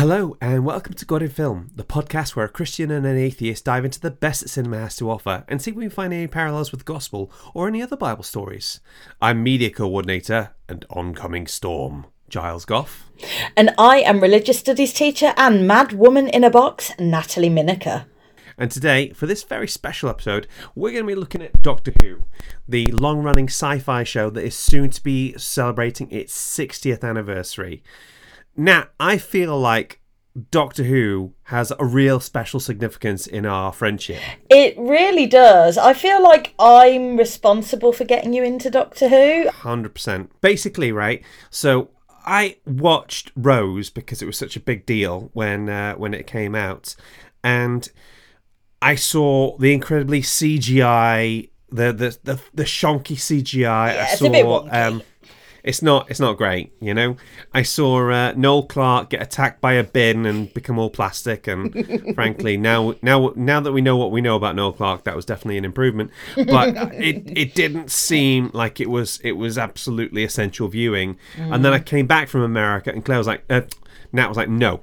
Hello, and welcome to God in Film, the podcast where a Christian and an atheist dive into the best that cinema has to offer and see if we can find any parallels with gospel or any other Bible stories. I'm media coordinator and oncoming storm, Giles Gough. And I am religious studies teacher and mad woman in a box, Natalie Minaker. And today, for this very special episode, we're going to be looking at Doctor Who, the long running sci fi show that is soon to be celebrating its 60th anniversary. Now, I feel like Doctor Who has a real special significance in our friendship. It really does. I feel like I'm responsible for getting you into Doctor Who. 100%. Basically, right? So I watched Rose because it was such a big deal when uh, when it came out, and I saw the incredibly CGI, the the the, the shonky CGI. Yeah, I it's saw, a bit wonky. um, it's not it's not great, you know. I saw uh, Noel Clarke get attacked by a bin and become all plastic, and frankly, now now now that we know what we know about Noel Clarke, that was definitely an improvement. But it it didn't seem like it was it was absolutely essential viewing. And then I came back from America, and Claire was like, uh, Nat was like, no.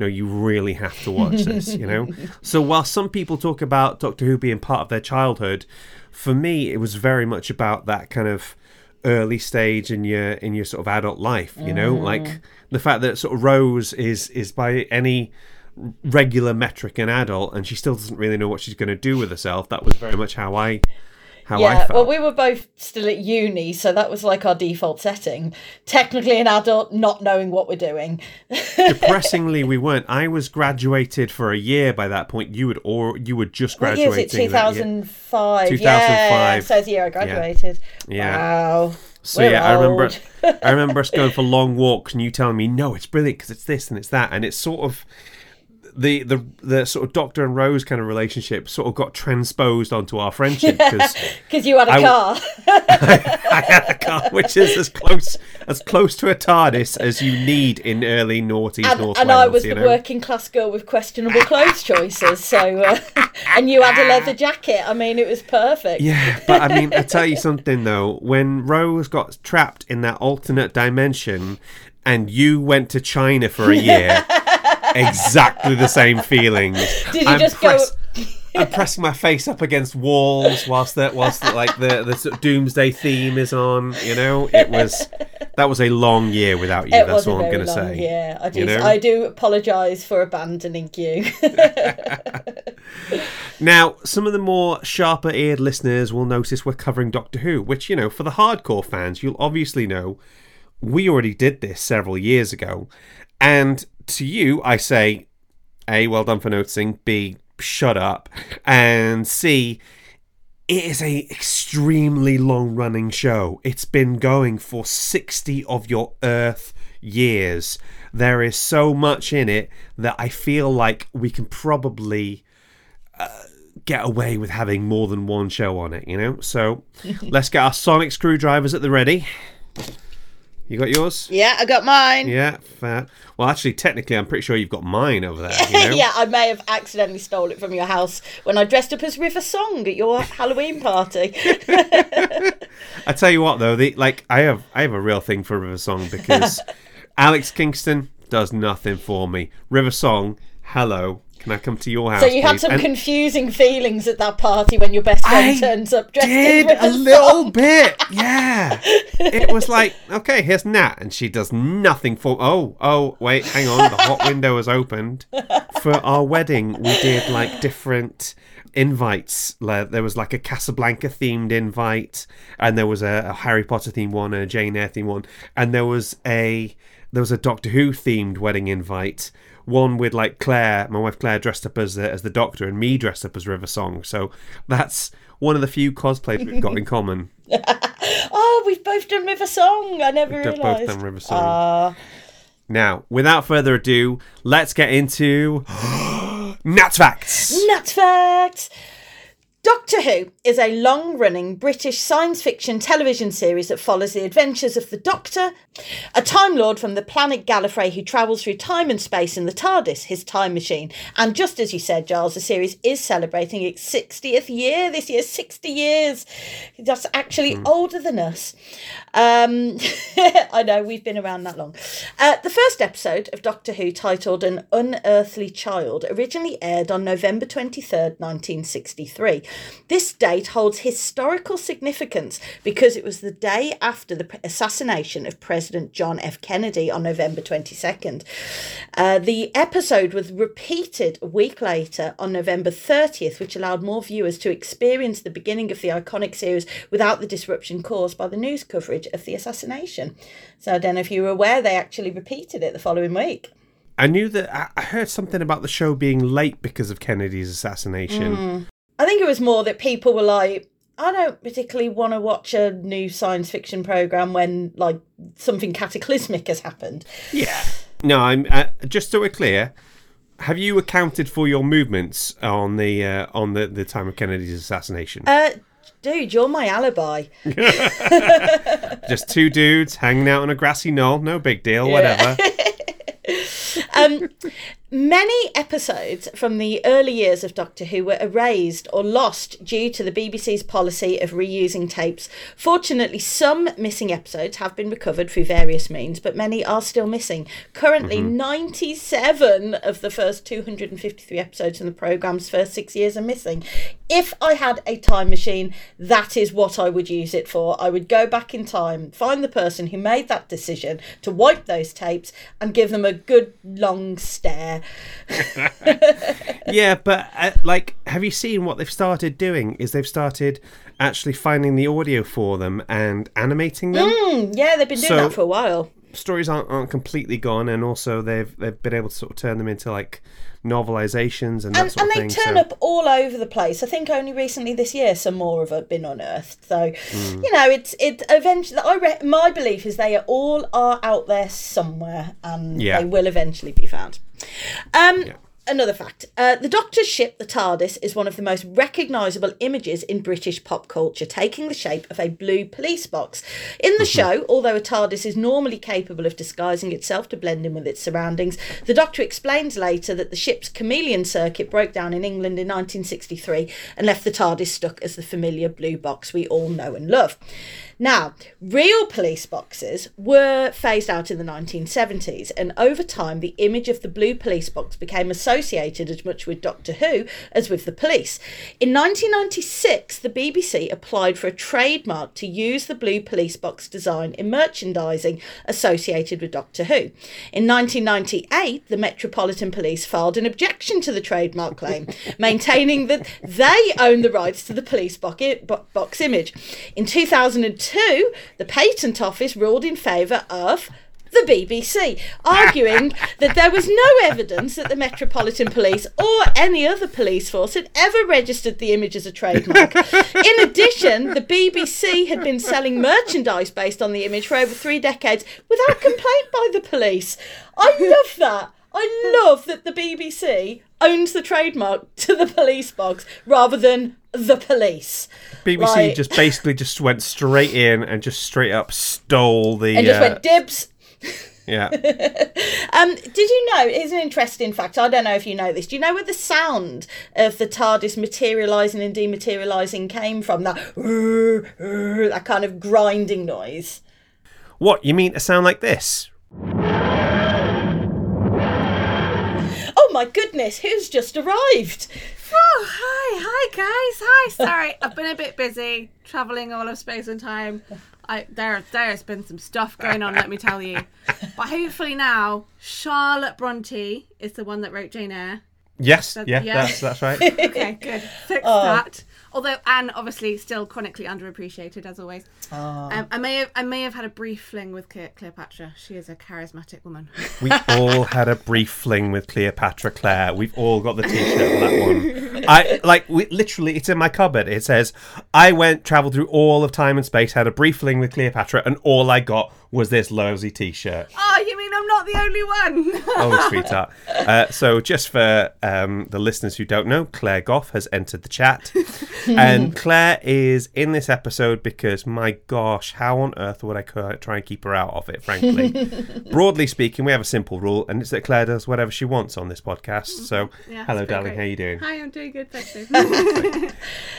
No, you really have to watch this, you know? So while some people talk about Doctor Who being part of their childhood, for me it was very much about that kind of early stage in your in your sort of adult life you know? Mm. Like the fact that sort of rose is is by any regular metric an adult and she still doesn't really know what she's going to do with herself that was very much how i how i Yeah, felt well, we were both still at uni, so that was like our default setting. Technically, an adult not knowing what we're doing. depressingly we weren't i was graduated for a year by that point you would or you were just What year graduating is it? that 2005. 2005. Yeah, so the year I graduated. Yeah. Wow. So We're yeah, I remember. I remember us going for long walks, and you telling me, "No, it's brilliant because it's this and it's that," and it's sort of the the the sort of Doctor and Rose kind of relationship sort of got transposed onto our friendship because Because you had a I- car. I had a car which is as close as close to a TARDIS as you need in early noughties and, North and Wales. I was the know? working class girl with questionable clothes choices. So, uh, and you had a leather jacket. I mean, it was perfect. Yeah, but I mean, I tell you something though. When Rose got trapped in that alternate dimension, and you went to China for a year, exactly the same feelings. Did you just go- I'm pressing my face up against walls whilst the whilst the, like the the sort of doomsday theme is on. You know, it was that was a long year without you. It that's all I'm going to say. year. I do. you know? I do apologise for abandoning you. Now, some of the more sharper eared listeners will notice we're covering Doctor Who, which, you know, for the hardcore fans, you'll obviously know we already did this several years ago. And to you, I say, A, well done for noticing, B, shut up, and C, it is a extremely long running show. It's been going for 60 of your Earth years. There is so much in it that I feel like we can probably uh, get away with having more than one show on it, you know? So let's get our sonic screwdrivers at the ready. You got yours? yeah, I got mine. Yeah, fair. Well, actually, technically, I'm pretty sure you've got mine over there. You know? yeah, I may have accidentally stole it from your house when I dressed up as River Song at your Halloween party. I tell you what, though, the like I have I have a real thing for River Song because Alex Kingston does nothing for me. River Song, hello, can I come to your house? so you had please? some And confusing feelings at that party when your best friend I turns up dressed did as a little bit, yeah. It was like, okay, here's Nat, and she does nothing for. Oh, oh, wait, hang on, the hot window has opened. For our wedding, we did like different invites. There was like a Casablanca themed invite, and there was a, a Harry Potter themed one, and a Jane Eyre themed one, and there was a there was a Doctor Who themed wedding invite. One with like Claire, my wife Claire, dressed up as the, as the Doctor, and me dressed up as River Song. So that's one of the few cosplays we've got in common. Oh, we've both done River Song. I never We've both realised. done River Song. Ah, Now, without further ado, let's get into Nat Facts. Nut facts. Doctor Who is a long running British science fiction television series that follows the adventures of the Doctor, a Time Lord from the planet Gallifrey who travels through time and space in the TARDIS, his time machine. And just as you said, Giles, the series is celebrating its 60th year this year 60 years. That's actually hmm. older than us. Um, I know we've been around that long. Uh, the first episode of Doctor Who, titled "An Unearthly Child," originally aired on November twenty third, nineteen sixty three. This date holds historical significance because it was the day after the assassination of President John F. Kennedy on November twenty second. Uh, the episode was repeated a week later on November thirtieth, which allowed more viewers to experience the beginning of the iconic series without the disruption caused by the news coverage of the assassination. So I don't know if you were aware they actually repeated it the following week. I knew that I- heard something about the show being late because of Kennedy's assassination. I think it was more that people were like, I don't particularly want to watch a new science fiction program when like something cataclysmic has happened. Yeah. No, I'm uh, just so we're clear. Have you accounted for your movements on the uh, on the, the time of Kennedy's assassination? Uh, dude, you're my alibi. Just two dudes hanging out on a grassy knoll. No big deal. Whatever. Um, many episodes from the early years of Doctor Who were erased or lost due to the BBC's policy of reusing tapes. Fortunately, some missing episodes have been recovered through various means, but many are still missing. Currently, mm-hmm. 97 of the first 253 episodes in the programme's first six years are missing. If I had a time machine, that is what I would use it for. I would go back in time, find the person who made that decision to wipe those tapes, and give them a good long stare. yeah, but uh, like, have you seen what they've started doing? Is they've started actually finding the audio for them and animating them. Hmm, yeah, they've been doing So- that for a while. Stories aren't, aren't completely gone, and also they've they've been able to sort of turn them into like novelizations and that and, sort and of they thing. turn so- up all over the place. I think only recently this year some more have uh, been unearthed. So Hmm. you know, it's it eventually. I re- my belief is they are all are out there somewhere, and Yeah. they will eventually be found. Um. Another fact uh, the Doctor's ship, the TARDIS, is one of the most recognisable images in British pop culture, taking the shape of a blue police box. In the show, although a TARDIS is normally capable of disguising itself to blend in with its surroundings, the Doctor explains later that the ship's chameleon circuit broke down in England in 1963 and left the TARDIS stuck as the familiar blue box we all know and love. Now, real police boxes were phased out in the 1970s, and over time, the image of the blue police box became associated as much with Doctor Who as with the police. In 1996, the BBC applied for a trademark to use the blue police box design in merchandising associated with Doctor Who. In 1998, the Metropolitan Police filed an objection to the trademark claim, maintaining that they own the rights to the police bo- bo- box image. In 2002, the Patent Office ruled in favour of the BBC, arguing that there was no evidence that the Metropolitan Police or any other police force had ever registered the image as a trademark. In addition, the BBC had been selling merchandise based on the image for over three decades without complaint by the police. I love that. I love that the BBC owns the trademark to the police box rather than the police. BBC Like- just basically just went straight in and just straight up stole the. And just uh, went dibs. yeah. Um, did you know? Here's an interesting fact. I don't know if you know this. Do you know where the sound of the TARDIS materialising and dematerialising came from? That that kind of grinding noise. What you mean? A sound like this? My goodness! Who's just arrived? Oh, hi, hi guys, hi. Sorry, I've been a bit busy traveling all of space and time. I there there's been some stuff going on, let me tell you. But hopefully now, Charlotte Bronte is the one that wrote Jane Eyre. Yes. That- yeah. yeah. That's that's right. Okay, good. Fix oh. that. Although Anne obviously still chronically underappreciated as always. Um, I may have I may have had a brief fling with Cle- Cleopatra. She is a charismatic woman. We all had a brief fling with Cleopatra Claire. We've all got the T-shirt for that one. I like we, literally. It's in my cupboard. It says, "I went traveled through all of time and space, had a brief fling with Cleopatra, and all I got was this lousy T-shirt." Oh, you mean I'm not the only one? Oh, sweetheart. Uh, so, just for um, the listeners who don't know, Claire Gough has entered the chat. and Claire is in this episode because, my gosh, how on earth would I try and keep her out of it, frankly? Broadly speaking, we have a simple rule, and it's that Claire does whatever she wants on this podcast. So, Yeah, hello, darling. great. How you doing? Hi, I'm doing good, thank you.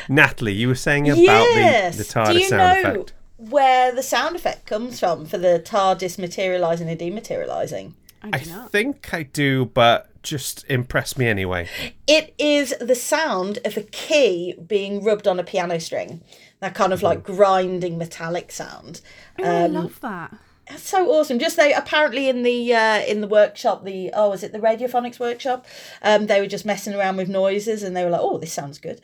Natalie, you were saying about yes. the, the TARDIS sound know? effect. Where the sound effect comes from for the TARDIS materialising and dematerialising? I I do not. think I do, but just impress me anyway. It is the sound of a key being rubbed on a piano string. That kind of like mm-hmm. grinding metallic sound. Oh, I um, love that. That's so awesome. Just they apparently in the uh, in the workshop, the oh, was it the Radiophonics workshop? Um, they were just messing around with noises, and they were like, "Oh, this sounds good."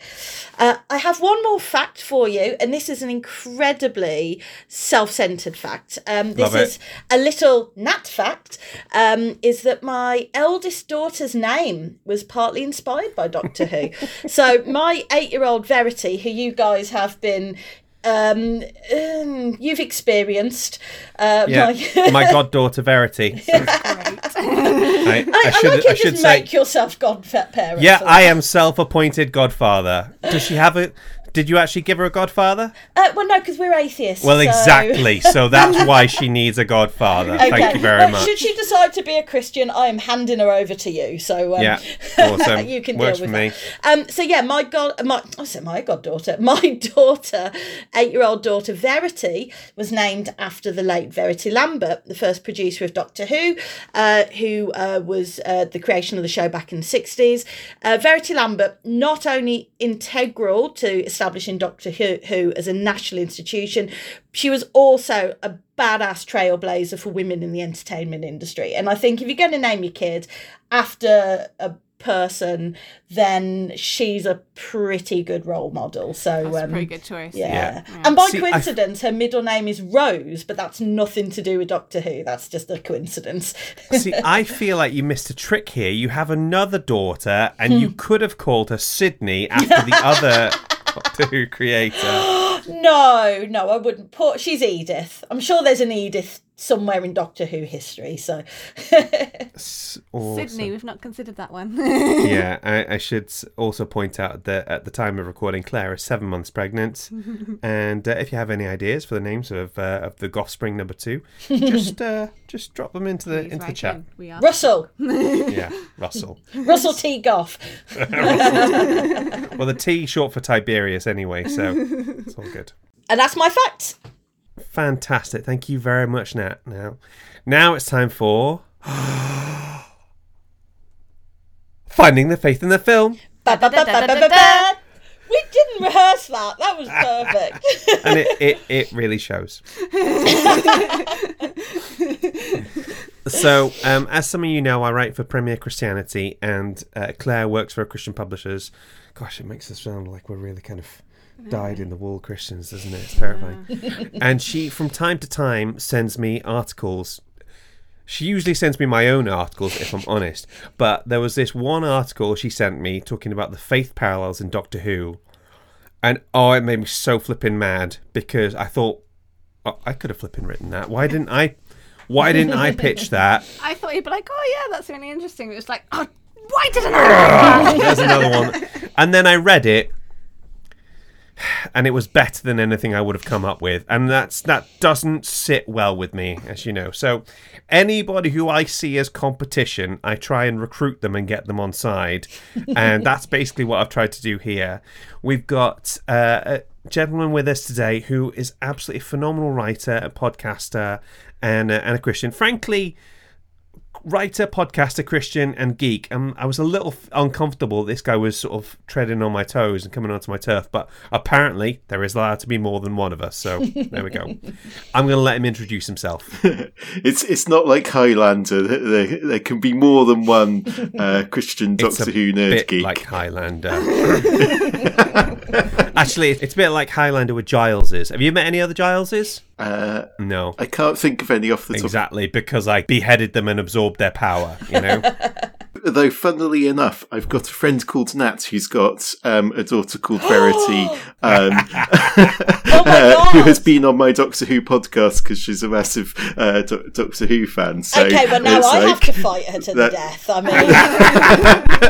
Uh, I have one more fact for you, and this is an incredibly self-centered fact. Um, this Love it. is a little nat fact. Um, is that my eldest daughter's name was partly inspired by Doctor Who? so my eight-year-old Verity, who you guys have been. Um, um, you've experienced uh, Yeah, my- my goddaughter Verity. I, I I, should, I like I should just say, make yourself godparent. yeah, I am self-appointed godfather. Does she have a? Did you actually give her a godfather? Uh, well, no, because we're atheists. Well, so- exactly. So that's why she needs a godfather. Thank you very much. Should she decide to be a Christian, I am handing her over to you. So um, Yeah, awesome. you can Works deal with me. that. Um, so yeah, my god, my I said my goddaughter, my daughter, eight-year-old daughter Verity, was named after the late Verity Lambert, the first producer of Doctor Who, uh, who uh, was uh, the creation of the show back in the sixties. Uh, Verity Lambert not only integral to establishing Doctor Who, Who as a national institution, she was also a badass trailblazer for women in the entertainment industry. And I think if you're going to name your kid after a person, then she's a pretty good role model. So That's a um, pretty good choice. yeah. Yeah. And by See, I- coincidence, her middle name is Rose, but that's nothing to do with Doctor Who. That's just a coincidence. See, I feel like you missed a trick here. You have another daughter, and you could have called her Sydney after the other Doctor Who creator. no, no, I wouldn't put. She's Edith. I'm sure there's an Edith somewhere in Doctor Who history. So S- awesome. Sydney, we've not considered that one. Yeah, I, I should also point out that at the time of recording, Claire is seven months pregnant. and uh, if you have any ideas for the names of uh, of the offspring number two, just uh, just drop them into the Please into the chat. in. We are. Russell, Yeah, Russell. Russell T. Gough. Well, the T short for Tiberius anyway, so it's all good. And that's my facts. Fantastic. Thank you very much, Nat. Now, now it's time for finding the faith in the film, Ba, ba, ba. We didn't rehearse that. That was perfect. and it it, it really shows. so, um, as some of you know, I write for Premier Christianity, and uh, Claire works for Christian Publishers. Gosh, it makes us sound like we're really kind of died in the wool Christians, doesn't it? It's terrifying. and she, from time to time, sends me articles. She usually sends me my own articles, if I'm honest. But there was this one article she sent me talking about the faith parallels in Doctor Who. And oh, it made me so flipping mad because I thought oh, I could have flipping written that. Why didn't I? Why didn't I pitch that? I thought you'd be like, oh yeah, that's really interesting. It was like, oh, why didn't I? There's another one. And then I read it, and it was better than anything I would have come up with. And that's that doesn't sit well with me, as you know. So anybody who I see as competition, I try and recruit them and get them on side. And that's basically what I've tried to do here. We've got uh, a gentleman with us today who is absolutely a phenomenal writer, a podcaster, and, uh, and a Christian. Frankly, writer, podcaster, Christian, and geek. And I was a little f- uncomfortable. This guy was sort of treading on my toes and coming onto my turf. But apparently, there is allowed to be more than one of us. So there we go. I'm going to let him introduce himself. It's it's not like Highlander. There, there can be more than one uh, Christian Doctor Who nerd geek. like Highlander. Actually, it's a bit like Highlander with Gileses. Have you met any other Gileses? Uh, No. I can't think of any off the top. Exactly, because I beheaded them and absorbed their power, you know? Though, funnily enough, I've got a friend called Nat who's got um, a daughter called Verity, um, Oh uh, who has been on my Doctor Who podcast because she's a massive uh, Do- Doctor Who fan. So okay, well now I like- have to fight her to the death. I mean,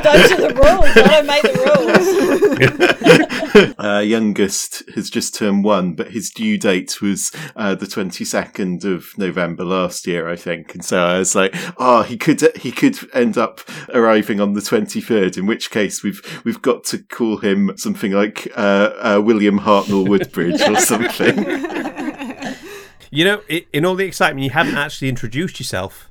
those are the rules. I don't make the rules. uh, youngest has just turned one, but his due date was uh, the twenty second of November last year, I think. And so I was like, oh, he could he could end up arriving on the twenty third. In which case, we've we've got to call him something like uh, uh, William Hartnell Woodbridge or something. You know, in all the excitement, you haven't actually introduced yourself.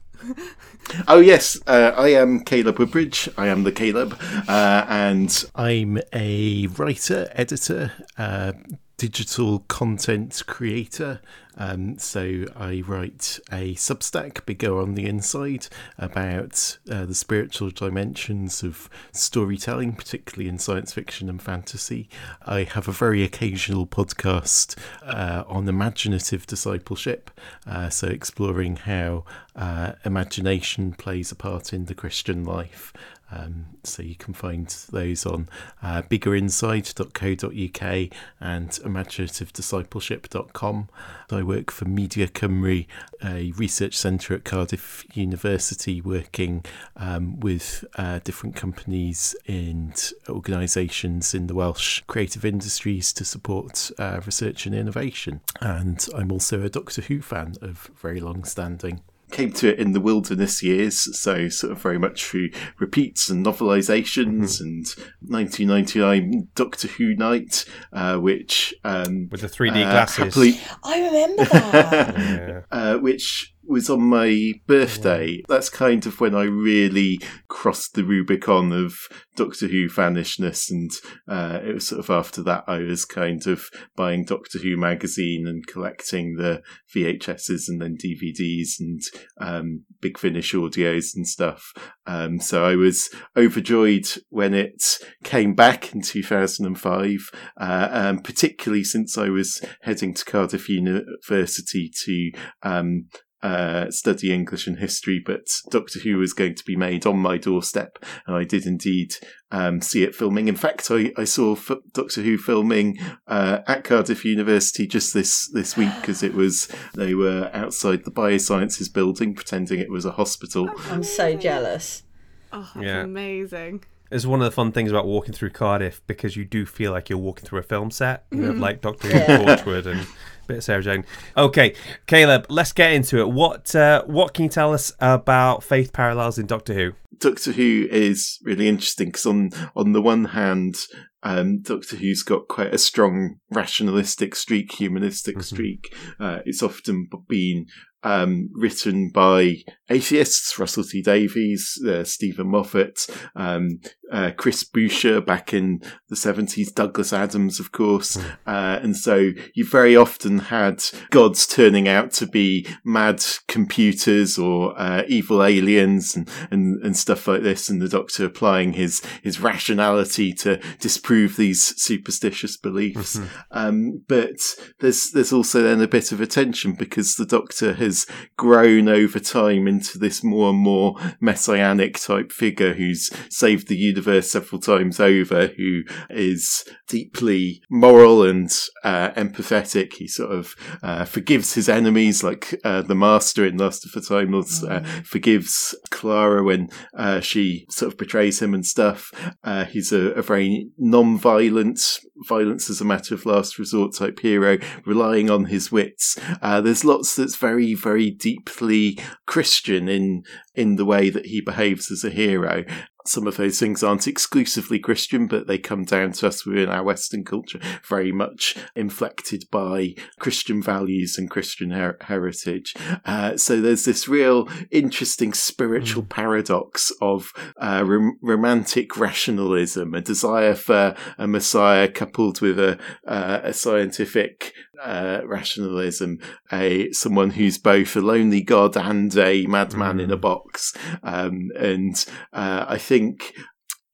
Oh yes, uh, I am Caleb Woodbridge. I am the Caleb, uh, and I'm a writer, editor, uh, digital content creator. Um, so I write a Substack, Bigger on the Inside, about uh, the spiritual dimensions of storytelling, particularly in science fiction and fantasy. I have a very occasional podcast uh, on imaginative discipleship, uh, so exploring how uh, imagination plays a part in the Christian life. Um, so you can find those on uh, biggerinside.co.uk and imaginativediscipleship.com. I work for Media Cymru, a research centre at Cardiff University, working um, with uh, different companies and organisations in the Welsh creative industries to support uh, research and innovation. And I'm also a Doctor Who fan of very long standing came to it in the wilderness years, so sort of very much through repeats and novelizations, mm-hmm. and 1999 Doctor Who Night, uh, which um, with the 3D uh, glasses. Happily, I remember that. yeah. uh, which was on my birthday. That's kind of when I really crossed the Rubicon of Doctor Who fanishness, and uh, it was sort of after that I was kind of buying Doctor Who magazine and collecting the VHSs and then DVDs and um, Big Finish audios and stuff. Um, so I was overjoyed when it came back in 2005, uh, um, particularly since I was heading to Cardiff University to um, uh, study English and history, but Doctor Who was going to be made on my doorstep, and I did indeed um, see it filming. In fact, I, I saw F- Doctor Who filming uh, at Cardiff University just this this week because it was they were outside the biosciences building pretending it was a hospital. I'm so jealous. Oh, that's yeah. amazing. It's one of the fun things about walking through Cardiff because you do feel like you're walking through a film set. You know, mm. like Doctor Who, Torchwood, and bit of Sarah Jane. Okay, Caleb, let's get into it. What uh, what can you tell us about faith parallels in Doctor Who? Doctor Who is really interesting because on on the one hand, um, Doctor Who's got quite a strong rationalistic streak, humanistic mm-hmm. streak. Uh, it's often been um, written by atheists, Russell T Davies, uh, Steven Moffat, um, uh, Chris Boucher back in the 70s, Douglas Adams, of course. Mm. Uh, and so you very often had gods turning out to be mad computers or uh, evil aliens and, and, and stuff like this. And the doctor applying his, his rationality to disprove these superstitious beliefs. Mm-hmm. Um, but there's, there's also then a bit of a tension because the doctor has grown over time into this more and more messianic type figure who's saved the universe several times over, who is deeply moral and uh, empathetic. He sort of uh, forgives his enemies, like uh, the Master in Last of the Time Lords uh, mm. forgives Clara when uh, she sort of betrays him and stuff. Uh, he's a, a very non-violent, violence as a matter of last resort type hero, relying on his wits. Uh, there's lots that's very, very deeply Christian in in the way that he behaves as a hero some of those things aren't exclusively Christian, but they come down to us within our Western culture, very much inflected by Christian values and Christian her- heritage. Uh, so there's this real interesting spiritual mm. paradox of uh, rom- romantic rationalism, a desire for a Messiah coupled with a, uh, a scientific uh, rationalism, a someone who's both a lonely god and a madman mm. in a mm. box. Um, and uh, I think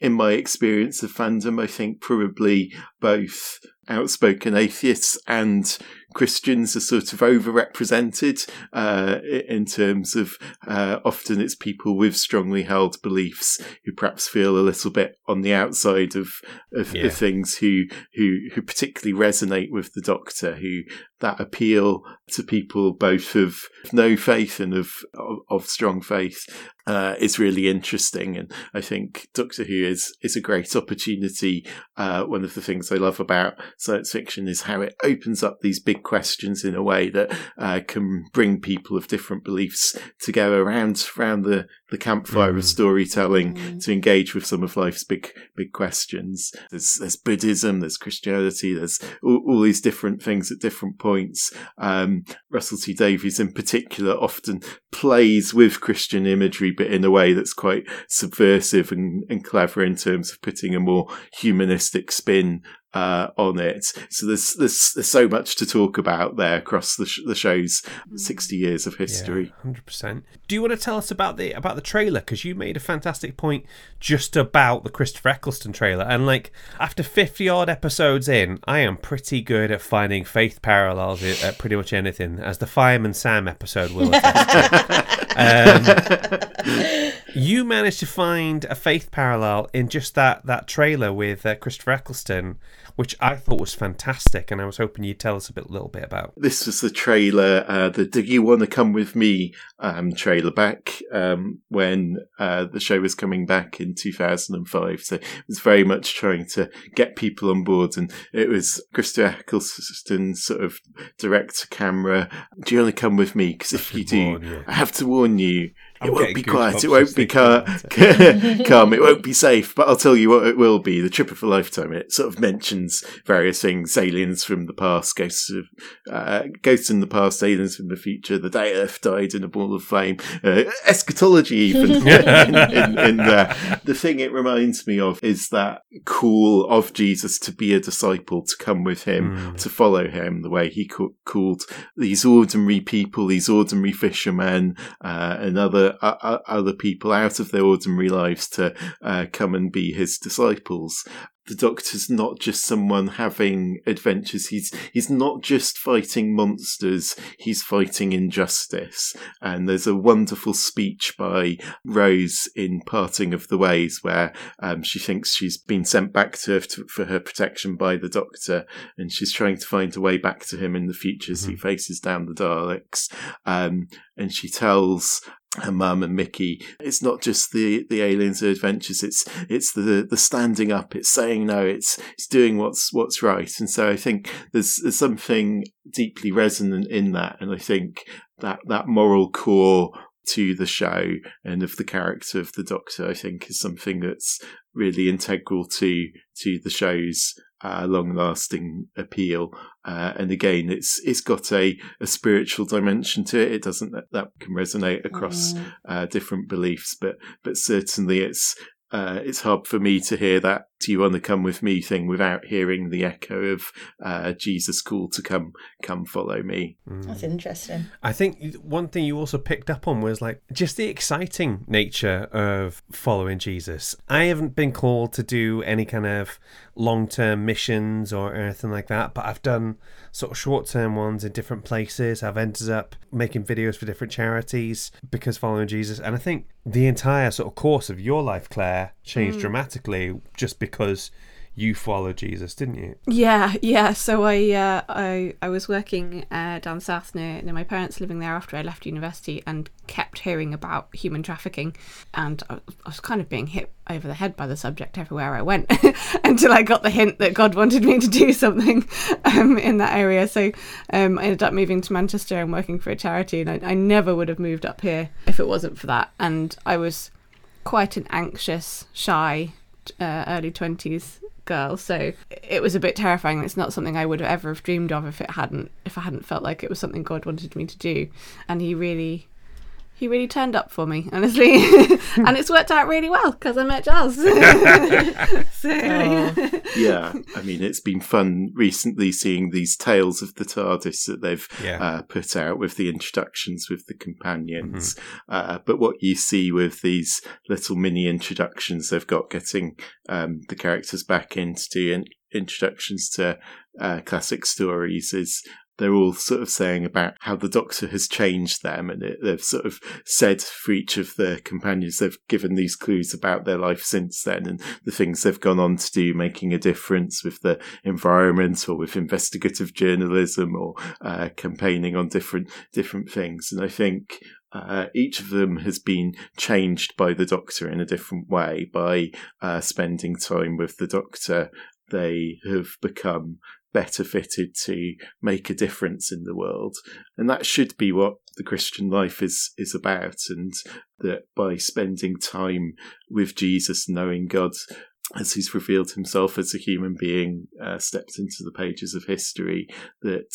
in my experience of fandom, I think probably both outspoken atheists and Christians are sort of overrepresented uh, in terms of uh, often it's people with strongly held beliefs who perhaps feel a little bit on the outside of of, yeah. of things who who who particularly resonate with the Doctor, who that appeal to people both of no faith and of of, of strong faith uh, is really interesting, and I think Doctor Who is is a great opportunity. Uh, one of the things I love about science fiction is how it opens up these big questions in a way that uh, can bring people of different beliefs together around around the the campfire of storytelling to engage with some of life's big big questions. There's there's Buddhism, there's Christianity, there's all, all these different things at different points. Um, Russell T Davies, in particular, often plays with Christian imagery, but in a way that's quite subversive and, and clever in terms of putting a more humanistic spin uh, on it. So there's, there's there's so much to talk about there across the, sh- the show's sixty years of history. Hundred percent. Do you want to tell us about the about the trailer? Because you made a fantastic point just about the Christopher Eccleston trailer, and like after fifty odd episodes in, I am pretty good at finding faith parallels at pretty much anything, as the Fireman Sam episode will attest to. Um, you managed to find a faith parallel in just that that trailer with uh, Christopher Eccleston, which I thought was fantastic, and I was hoping you'd tell us a bit, little bit about. This was the trailer, uh, the "Do You Want to Come with Me" um, trailer back um, when uh, the show was coming back in 2005. So it was very much trying to get people on board, and it was Christopher Eccleston's sort of direct to camera. Do you want to come with me? Because if you do. I have to warn you. I'm It won't be quiet. It won't be thinking car- calm. It won't be safe. But I'll tell you what it will be. The trip of a lifetime. It sort of mentions various things: aliens from the past, ghosts of uh, ghosts in the past, aliens from the future, the day Earth died in a ball of flame, uh, eschatology even in, in, in there. The thing it reminds me of is that call of Jesus to be a disciple, to come with him, to follow him, the way he ca- called these ordinary people, these ordinary fishermen, uh, and other uh, uh, other people out of their ordinary lives to uh, come and be his disciples. The doctor's not just someone having adventures. He's he's not just fighting monsters. He's fighting injustice. And there's a wonderful speech by rose in parting of the ways where um, she thinks she's been sent back to to, for her protection by the doctor and she's trying to find a way back to him in the future as he faces down the daleks. Um, and she tells her mum and Mickey. It's not just the the aliens' adventures. It's it's the the standing up. It's saying no. It's it's doing what's what's right. And so I think there's there's something deeply resonant in that. And I think that that moral core to the show and of the character of the Doctor, I think, is something that's really integral to to the show's uh, long-lasting appeal. Uh, and again, it's it's got a, a spiritual dimension to it. It doesn't that, that can resonate across uh, different beliefs, but but certainly it's uh, it's hard for me to hear that "Do you want to come with me?" thing without hearing the echo of uh, Jesus' call to come come follow me. That's interesting. I think one thing you also picked up on was like just the exciting nature of following Jesus. I haven't been called to do any kind of long term missions or anything like that, but I've done sort of short term ones in different places. I've ended up making videos for different charities because following Jesus. And I think the entire sort of course of your life, Claire, changed dramatically just because you followed Jesus, didn't you? Yeah, yeah. So I uh, I I was working uh, down south near near my parents living there after I left university and kept hearing about human trafficking, and I, I was kind of being hit over the head by the subject everywhere I went until I got the hint that God wanted me to do something um, in that area. So um, I ended up moving to Manchester and working for a charity, and I, I never would have moved up here if it wasn't for that. And I was quite an anxious, shy, uh, early twenties girl, so it was a bit terrifying. It's not something I would have ever have dreamed of if it hadn't, if I hadn't felt like it was something God wanted me to do. And He really, He really turned up for me, honestly, and it's worked out really well because I met Giles. so yeah. yeah, I mean, it's been fun recently seeing these tales of the TARDIS that they've Yeah. uh, put out with the introductions with the companions. Uh, but what you see with these little mini introductions they've got getting um, the characters back into in- introductions to uh, classic stories is they're all sort of saying about how the Doctor has changed them, and it, they've sort of said for each of the companions, they've given these clues about their life since then and the things they've gone on to do, making a difference with the environment or with investigative journalism or uh, campaigning on different different things. And I think uh, each of them has been changed by the Doctor in a different way by uh, spending time with the Doctor. They have become better fitted to make a difference in the world. And that should be what the Christian life is, is about. And that by spending time with Jesus, knowing God as he's revealed himself as a human being, uh, stepped into the pages of history, that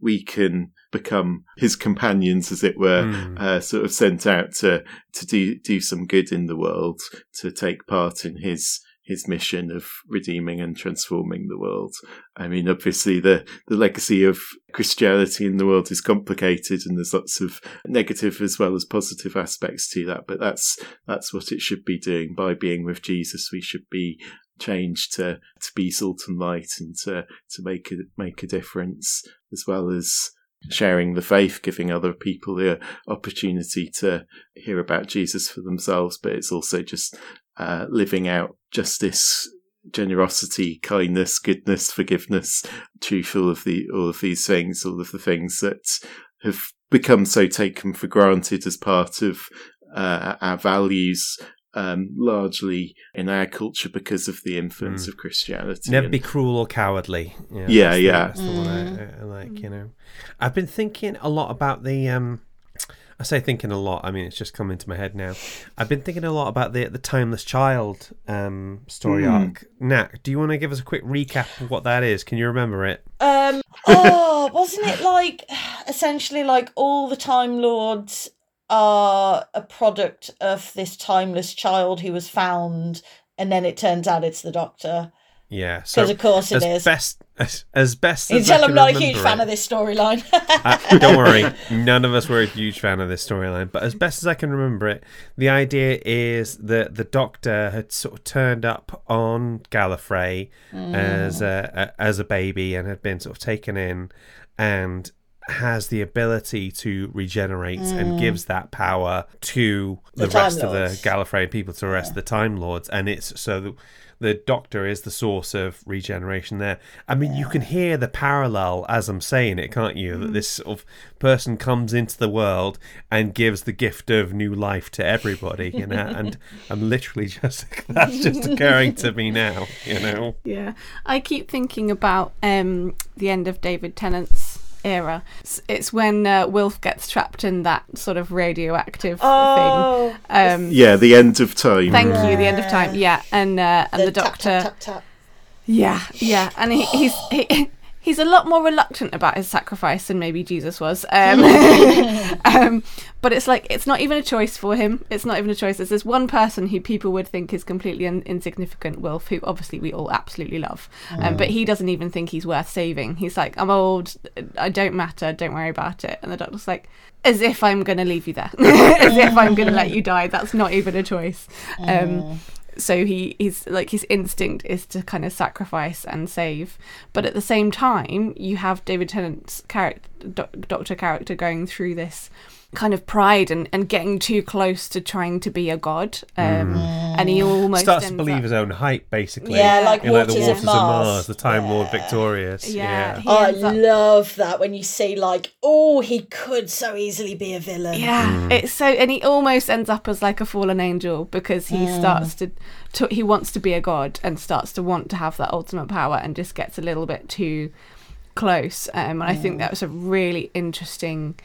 we can become his companions, as it were, Mm. uh, sort of sent out to to do do some good in the world, to take part in his his mission of redeeming and transforming the world. I mean, obviously, the the legacy of Christianity in the world is complicated, and there's lots of negative as well as positive aspects to that. But that's that's what it should be doing. By being with Jesus, we should be changed to to be salt and light and to to make a make a difference as well as sharing the faith giving other people the opportunity to hear about jesus for themselves but it's also just uh, living out justice generosity kindness goodness forgiveness truth all of the all of these things all of the things that have become so taken for granted as part of uh, our values um, largely in our culture because of the influence Mm. of Christianity. Never and- be cruel or cowardly. Yeah, that's the- yeah. that's the one I, I like. You know, I've been thinking a lot about the. Um, I say thinking a lot. I mean, it's just come into my head now. I've been thinking a lot about the the timeless child um, story Hmm. arc. Nat, do you want to give us a quick recap of what that is? Can you remember it? Um, oh, wasn't it like essentially like all the Time Lords are a product of this timeless child who was found, and then it turns out it's the Doctor. Yeah. So Because of course it as is. best as, as best as You as tell I I'm not a huge remember fan of this storyline. Uh, don't worry, none of us were a huge fan of this storyline. But as best as I can remember it, the idea is that the Doctor had sort of turned up on Gallifrey as a, a as a baby and had been sort of taken in, and has the ability to regenerate and gives that power to the, The rest of the Gallifreyan people, to the rest of the Time Lords, and it's so. The, the doctor is the source of regeneration there. I mean, you can hear the parallel as I'm saying it, can't you? That this sort of person comes into the world and gives the gift of new life to everybody, you know. and I'm literally just that's just occurring to me now, you know. Yeah, I keep thinking about um, the end of David Tennant's era. It's, it's when uh, Wilf gets trapped in that sort of radioactive oh, thing. Um, yeah, the end of time. Thank you, the end of time. Yeah, and uh, and the, tap, Doctor. tap, tap, tap. Yeah, yeah, and he, he's he, he's a lot more reluctant about his sacrifice than maybe Jesus was. Um, um, but it's like it's not even a choice for him. It's not even a choice. There's this one person who people would think is completely in, insignificant, Wilf, who obviously we all absolutely love, um, but he doesn't even think he's worth saving. He's like, I'm old, I don't matter, don't worry about it. And the doctor's like, as if I'm going to leave you there, as if I'm going to let you die. That's not even a choice. Um, so he he's like his instinct is to kind of sacrifice and save. But at the same time you have david tennant's character doc- doctor character going through this kind of pride and, and getting too close to trying to be a god um, and he almost Starts to believe up- his own hype, basically. Yeah, like In, like the Waters Waters of Mars. the Time Lord Victorious. yeah, Yeah. Oh, I up- love that when you see like, oh, he could so easily be a villain. Yeah, it's so, and he almost ends up as like a fallen angel because he starts to, to, he wants to be a god and starts to want to have that ultimate power and just gets a little bit too close. Um, and I think that was a really interesting,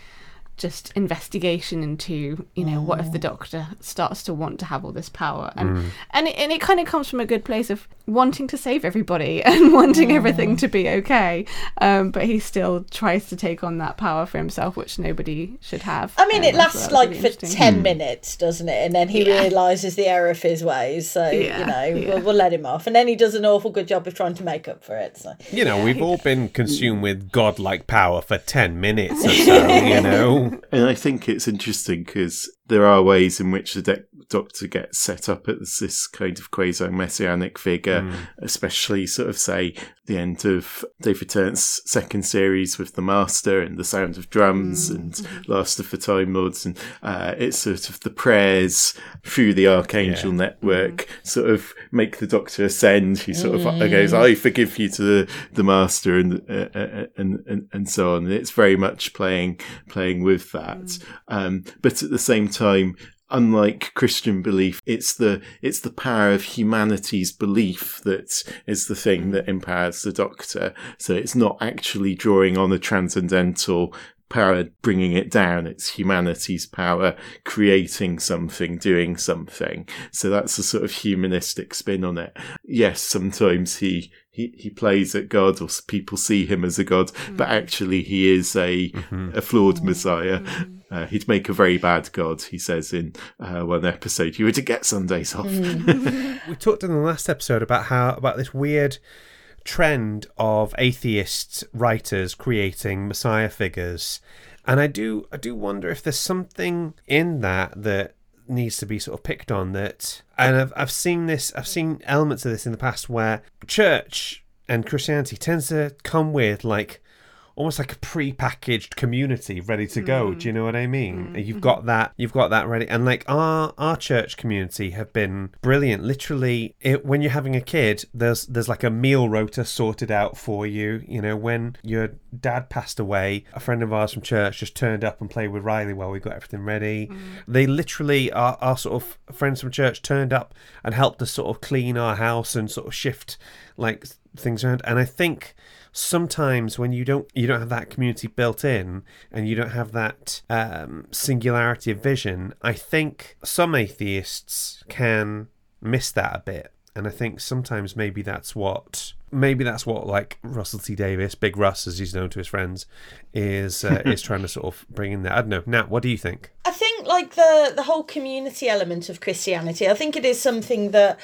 just investigation into you know what if the Doctor starts to want to have all this power and and it, and it kind of comes from a good place of wanting to save everybody and wanting everything to be okay, um, but he still tries to take on that power for himself, which nobody should have. I mean, Um, it lasts that was like really for interesting. 10 minutes, doesn't it? And then he Yeah. realises the error of his ways. So, Yeah, you know, yeah. we'll, we'll let him off. And then he does an awful good job of trying to make up for it. So. You know, we've all been consumed with godlike power for 10 minutes or so, you know. And I think it's interesting because there are ways in which the de- Doctor gets set up as this kind of quasi messianic figure, especially sort of say the end of David Tennant's second series with the Master and the Sound of Drums and Last of the Time Lords, and uh, it's sort of the prayers through the Archangel Yeah. network sort of make the Doctor ascend. He sort of goes, "I forgive you to the, the Master," and, uh, uh, and and and so on. And it's very much playing playing with that, um, but at the same time. Unlike Christian belief, it's the it's the power of humanity's belief that is the thing that empowers the Doctor. So it's not actually drawing on a transcendental power bringing it down. It's humanity's power creating something, doing something. So that's a sort of humanistic spin on it. Yes, sometimes he he, he plays at God, or people see him as a God, mm. but actually he is a mm-hmm. a flawed mm. Messiah. Mm. Uh, he'd make a very bad God, he says in uh, one episode. You were to get Sundays off. Mm. we talked in the last episode about how about this weird trend of atheist writers creating messiah figures. And i do i do wonder if there's something in that that needs to be sort of picked on that and I've, I've seen this i've seen elements of this in the past where church and christianity tends to come with like almost like a pre-packaged community ready to go. Mm. Do you know what I mean? Mm. You've got that. You've got that ready. And like our our church community have been brilliant. Literally, it, when you're having a kid, there's there's like a meal rota sorted out for you. You know, when your dad passed away, a friend of ours from church just turned up and played with Riley while we got everything ready. Mm. They literally, our, our sort of friends from church turned up and helped us sort of clean our house and sort of shift like things around. And I think sometimes when you don't you don't have that community built in and you don't have that um, singularity of vision, I think some atheists can miss that a bit. And I think sometimes maybe that's what maybe that's what like Russell T Davies, Big Russ as he's known to his friends, is uh, is trying to sort of bring in there. I don't know. Nat, what do you think? I think like the the whole community element of Christianity. I think it is something that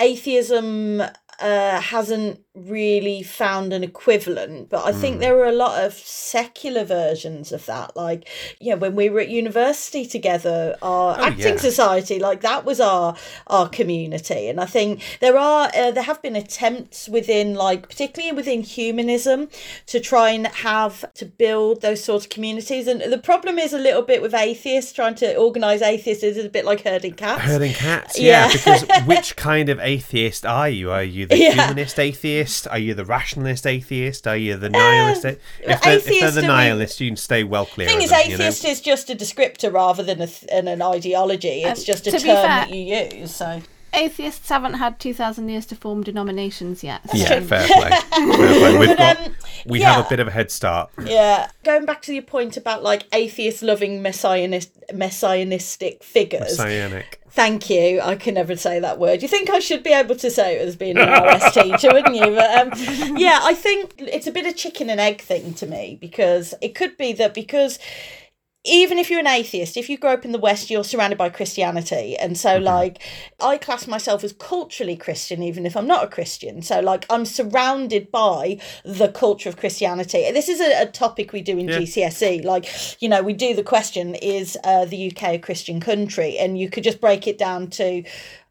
atheism uh, hasn't really found an equivalent, but I mm. think hmm. there were a lot of secular versions of that. Like, you know, when we were at university together, our oh, acting yeah. society, like that was our our community. And I think there are uh, there have been attempts within, like particularly within humanism, to try and have to build those sorts of communities. And the problem is a little bit with atheists trying to organize atheists is a bit like herding cats. Herding cats, yeah. yeah. because which kind of atheist are you? Are you the yeah. humanist atheist? Atheist? Are you the rationalist atheist? Are you the nihilist? Uh, if, they're, if they're the nihilist, you can stay well clear. The thing is, them, atheist you know? is just a descriptor rather than a, an ideology. It's um, just a term fair, that you use. So atheists haven't had 2,000 years to form denominations yet. So. Yeah, fair play. fair play. We've got, um, we yeah. have a bit of a head start. Yeah. Going back to your point about like atheist loving messianist, messianistic figures. Messianic. Thank you. I can never say that word. You think I should be able to say it as being an RS teacher, wouldn't you? But um, yeah, I think it's a bit of chicken and egg thing to me because it could be that because even if you're an atheist, if you grow up in the West, you're surrounded by Christianity. And so, mm-hmm. like, I class myself as culturally Christian, even if I'm not a Christian. So, like, I'm surrounded by the culture of Christianity. This is a, a topic we do in yeah. GCSE. Like, you know, we do the question, is uh, the UK a Christian country? And you could just break it down to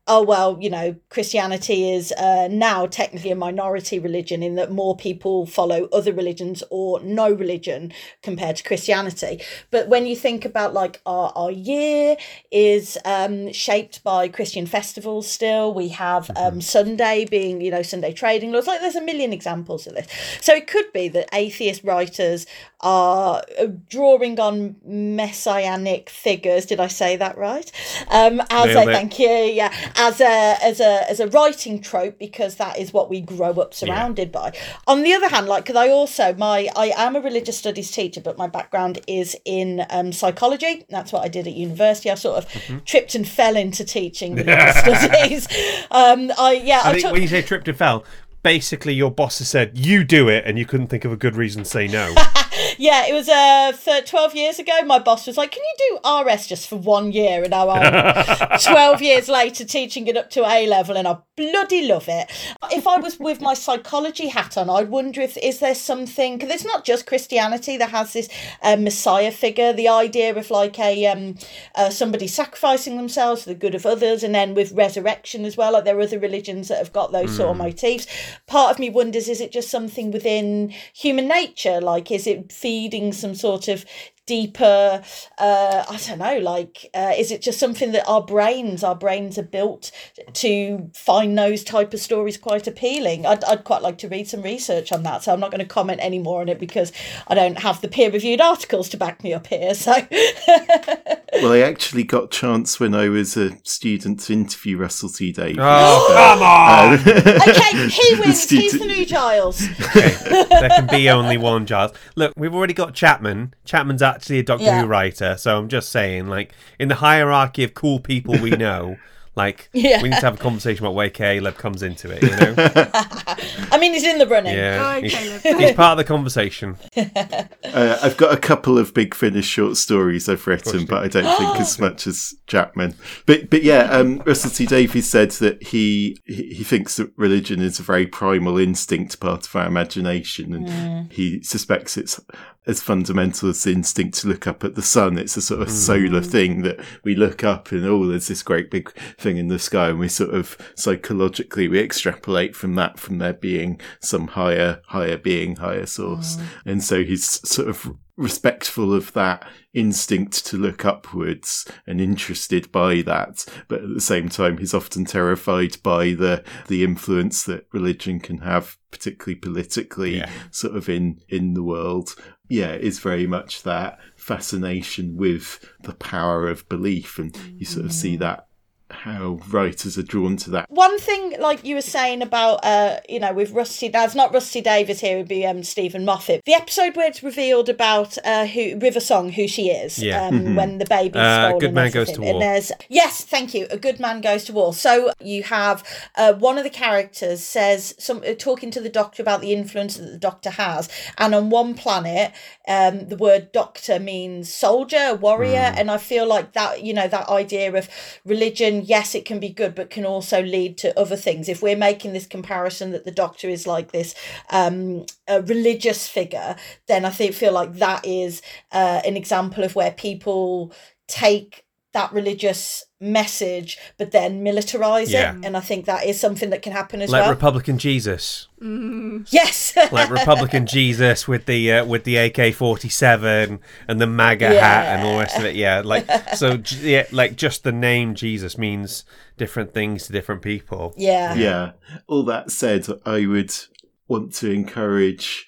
oh well you know christianity is uh, now technically a minority religion in that more people follow other religions or no religion compared to christianity. But when you think about like our, our year is um, shaped by christian festivals still. We have um, mm-hmm. sunday being you know sunday trading laws. Like there's a million examples of this. So it could be that atheist writers are uh, drawing on messianic figures. Did i say that right? Um as a thank you. Yeah as a as a as a writing trope because that is what we grow up surrounded yeah. by. On the other hand, like because I also my I am a religious studies teacher, but my background is in um, psychology. That's what I did at university. I sort of mm-hmm. tripped and fell into teaching religious studies. Um, I yeah. I, I think took... when you say tripped and fell, basically your boss has said you do it and you couldn't think of a good reason to say no yeah it was uh 12 years ago my boss was like can you do rs just for one year and now i'm 12 years later teaching it up to a level and i bloody love it if i was with my psychology hat on i'd wonder if is there something because it's not just christianity that has this uh, messiah figure the idea of like a um uh, somebody sacrificing themselves for the good of others and then with resurrection as well like there are other religions that have got those mm. sort of hmm. motifs part of me wonders is it just something within human nature? Like, is it feeding some sort of deeper uh i don't know like uh, is it just something that our brains our brains are built to find those type of stories quite appealing i'd, I'd quite like to read some research on that so i'm not going to comment any more on it because i don't have the peer reviewed articles to back me up here so well, I actually got chance when I was a student to interview Russell T Davies. Oh, come on! Okay, he wins. The He's the new Giles. there can be only one Giles. Look, we've already got Chapman. Chapman's actually a Doctor Yeah. Who writer, so I'm just saying, like, in the hierarchy of cool people we know, like, Yeah. we need to have a conversation about where Caleb comes into it, you know? I mean, he's in the running. Yeah. Go, he's, Caleb. he's part of the conversation. Uh, I've got a couple of Big Finish short stories I've written, but I don't think as much as Chapman. But but yeah, um, Russell T Davies said that he he he thinks that religion is a very primal instinct, part of our imagination, and he suspects it's as fundamental as the instinct to look up at the sun. It's a sort of solar mm. thing that we look up and oh, there's this great big thing in the sky, and we sort of psychologically we extrapolate from that from there being some higher higher being, higher source, mm. and so he's sort of respectful of that instinct to look upwards and interested by that. But at the same time he's often terrified by the the influence that religion can have particularly politically Yeah. sort of in in the world yeah it's very much that fascination with the power of belief and you sort of see that how writers are drawn to that One thing, like you were saying about, uh, you know, with Rusty, that's not Rusty Davies here, it would be um, Steven Moffat. The episode where it's revealed about uh, who River Song, who she is, Yeah. um, when the baby's Uh, stolen Good and Man Goes to. War. And there's yes, thank you. A good man goes to war. So you have uh, one of the characters says some uh, talking to the doctor about the influence that the doctor has, and on one planet, um, the word doctor means soldier, warrior, and I feel like that, you know, that idea of religion, yes, it can be good, but can also lead to other things. If we're making this comparison that the doctor is like this um, a religious figure, then I think feel like that is uh, an example of where people take that religious message but then militarize Yeah. it and i think that is something that can happen as well. Like well Republican Jesus. yes Like Republican Jesus with the uh, with the AK forty seven and the MAGA hat and all the rest of it. Yeah, like so. Yeah, like just the name Jesus means different things to different people. yeah yeah. All that said, I would want to encourage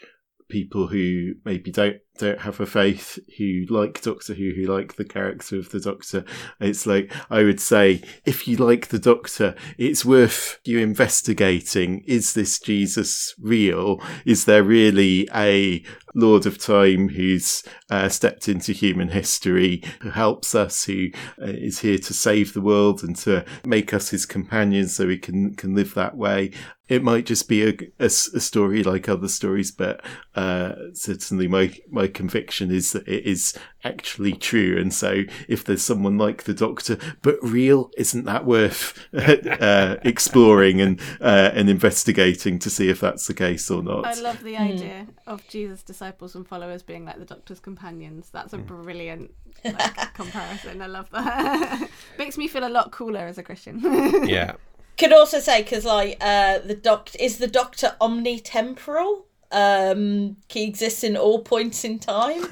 people who maybe don't don't have a faith who like Doctor Who, who like the character of the Doctor. It's like I would say, if you like the Doctor, it's worth you investigating. Is this Jesus real? Is there really a Lord of Time who's uh, stepped into human history, who helps us, who uh, is here to save the world and to make us his companions so we can, can live that way. It might just be a a story like other stories, but uh, certainly my, my conviction is that it is actually true. And so if there's someone like the Doctor, but real, isn't that worth uh, exploring and, uh, and investigating to see if that's the case or not? I love the idea of Jesus' disciples and followers being like the Doctor's companions. That's a brilliant like, comparison. I love that. Makes me feel a lot cooler as a Christian. Yeah. Could also say because like uh the doctor is the doctor omnitemporal um he exists in all points in time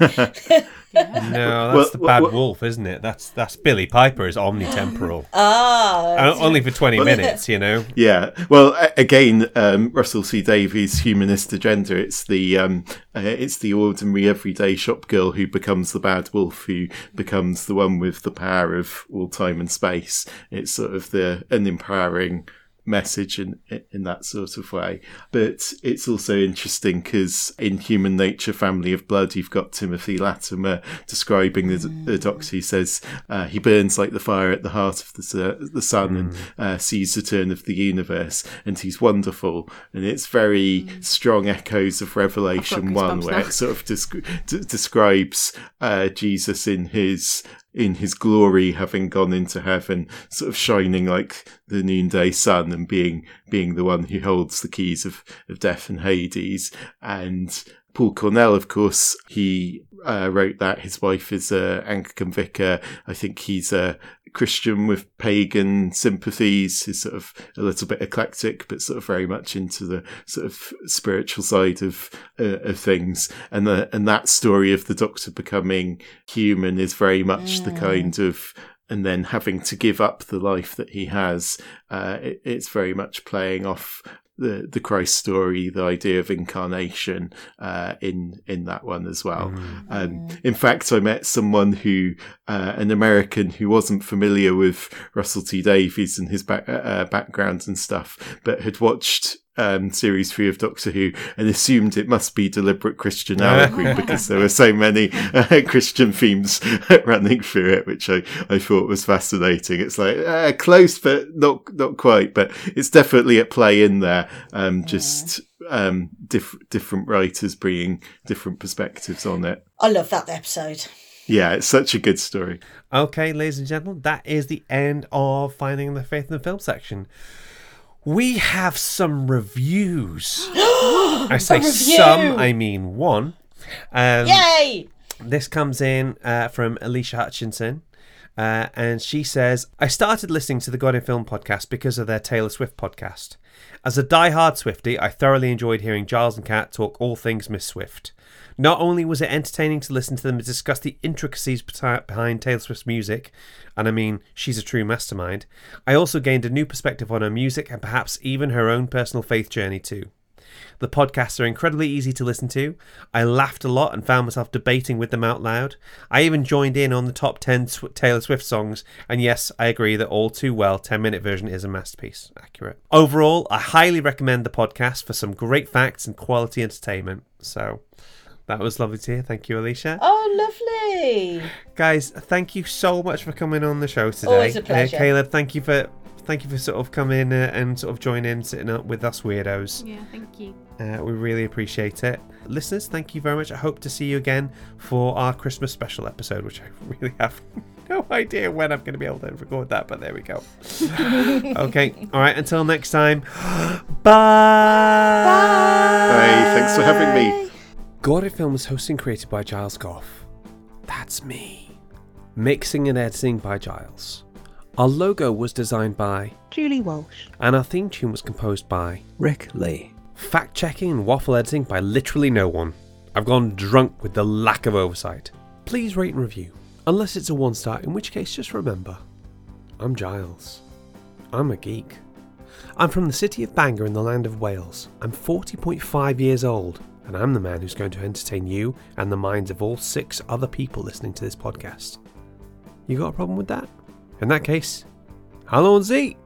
No, that's Well, the bad well- wolf, isn't it? That's that's Billie Piper is omnitemporal. ah Uh, only for twenty minutes, you know. Yeah. Well, again, um, Russell T Davies' humanist agenda. It's the um, uh, it's the ordinary everyday shop girl who becomes the bad wolf, who becomes the one with the power of all time and space. It's sort of the an empowering message in in that sort of way. But it's also interesting because in Human Nature, Family of Blood, you've got Timothy Latimer describing the, the Doctor. He says uh, he burns like the fire at the heart of the su- the sun and uh, sees the turn of the universe, and he's wonderful. And it's very strong echoes of Revelation one, where now. it sort of desc- d- describes uh, Jesus in his in his glory having gone into heaven sort of shining like the noonday sun and being being the one who holds the keys of, of death and hades and Paul Cornell, of course, he uh, wrote that. His wife is a Anglican vicar. I think he's a Christian with pagan sympathies. He's sort of a little bit eclectic, but sort of very much into the sort of spiritual side of uh, of things. And the and that story of the Doctor becoming human is very much the kind of and then having to give up the life that he has. Uh, it, it's very much playing off the the Christ story, the idea of incarnation uh, in in that one as well. Um, in fact, I met someone who uh, an American who wasn't familiar with Russell T Davies and his back, uh, background and stuff, but had watched um, series three of Doctor Who and assumed it must be deliberate Christian allegory because there were so many uh, Christian themes running through it, which I, I thought was fascinating. It's like uh, close, but not not quite. But it's definitely at play in there. Um, just um, diff- different writers bringing different perspectives on it. I love that episode. Yeah, it's such a good story. Okay, ladies and gentlemen, that is the end of Finding the Faith in the Film section. We have some reviews. I say review! some, I mean one. Um, Yay! This comes in uh, from Alicia Hutchinson. Uh, and she says, I started listening to the God in Film podcast because of their Taylor Swift podcast. As a die-hard Swifty, I thoroughly enjoyed hearing Giles and Kat talk all things Miss Swift. Not only was it entertaining to listen to them discuss the intricacies behind Taylor Swift's music, and I mean, she's a true mastermind, I also gained a new perspective on her music and perhaps even her own personal faith journey too. The podcasts are incredibly easy to listen to. I laughed a lot and found myself debating with them out loud. I even joined in on the top 10 Taylor Swift songs, and yes, I agree that All Too Well 10 minute version is a masterpiece. Accurate. Overall, I highly recommend the podcast for some great facts and quality entertainment. So, that was lovely to hear. Thank you, Alicia. Oh, lovely. Guys, thank you so much for coming on the show today. Always a pleasure. Uh, Caleb, thank you for. Thank you for sort of coming uh, and sort of joining, sitting up with us weirdos. Yeah, thank you. Uh, we really appreciate it. Listeners, thank you very much. I hope to see you again for our Christmas special episode, which I really have no idea when I'm going to be able to record that, but there we go. okay. All right. Until next time. Bye. Hey, thanks for having me. God in Film is hosted and created by Giles Gough. That's me. Mixing and editing by Giles. Our logo was designed by, Julie Walsh. and our theme tune was composed by. Rick Lee. Fact checking and waffle editing by literally no one. I've gone drunk with the lack of oversight. Please rate and review, unless it's a one star, in which case just remember I'm Giles. I'm a geek. I'm from the city of Bangor in the land of Wales. I'm 40.5 years old, and I'm the man who's going to entertain you and the minds of all six other people listening to this podcast. You got a problem with that? In that case, hello and Z!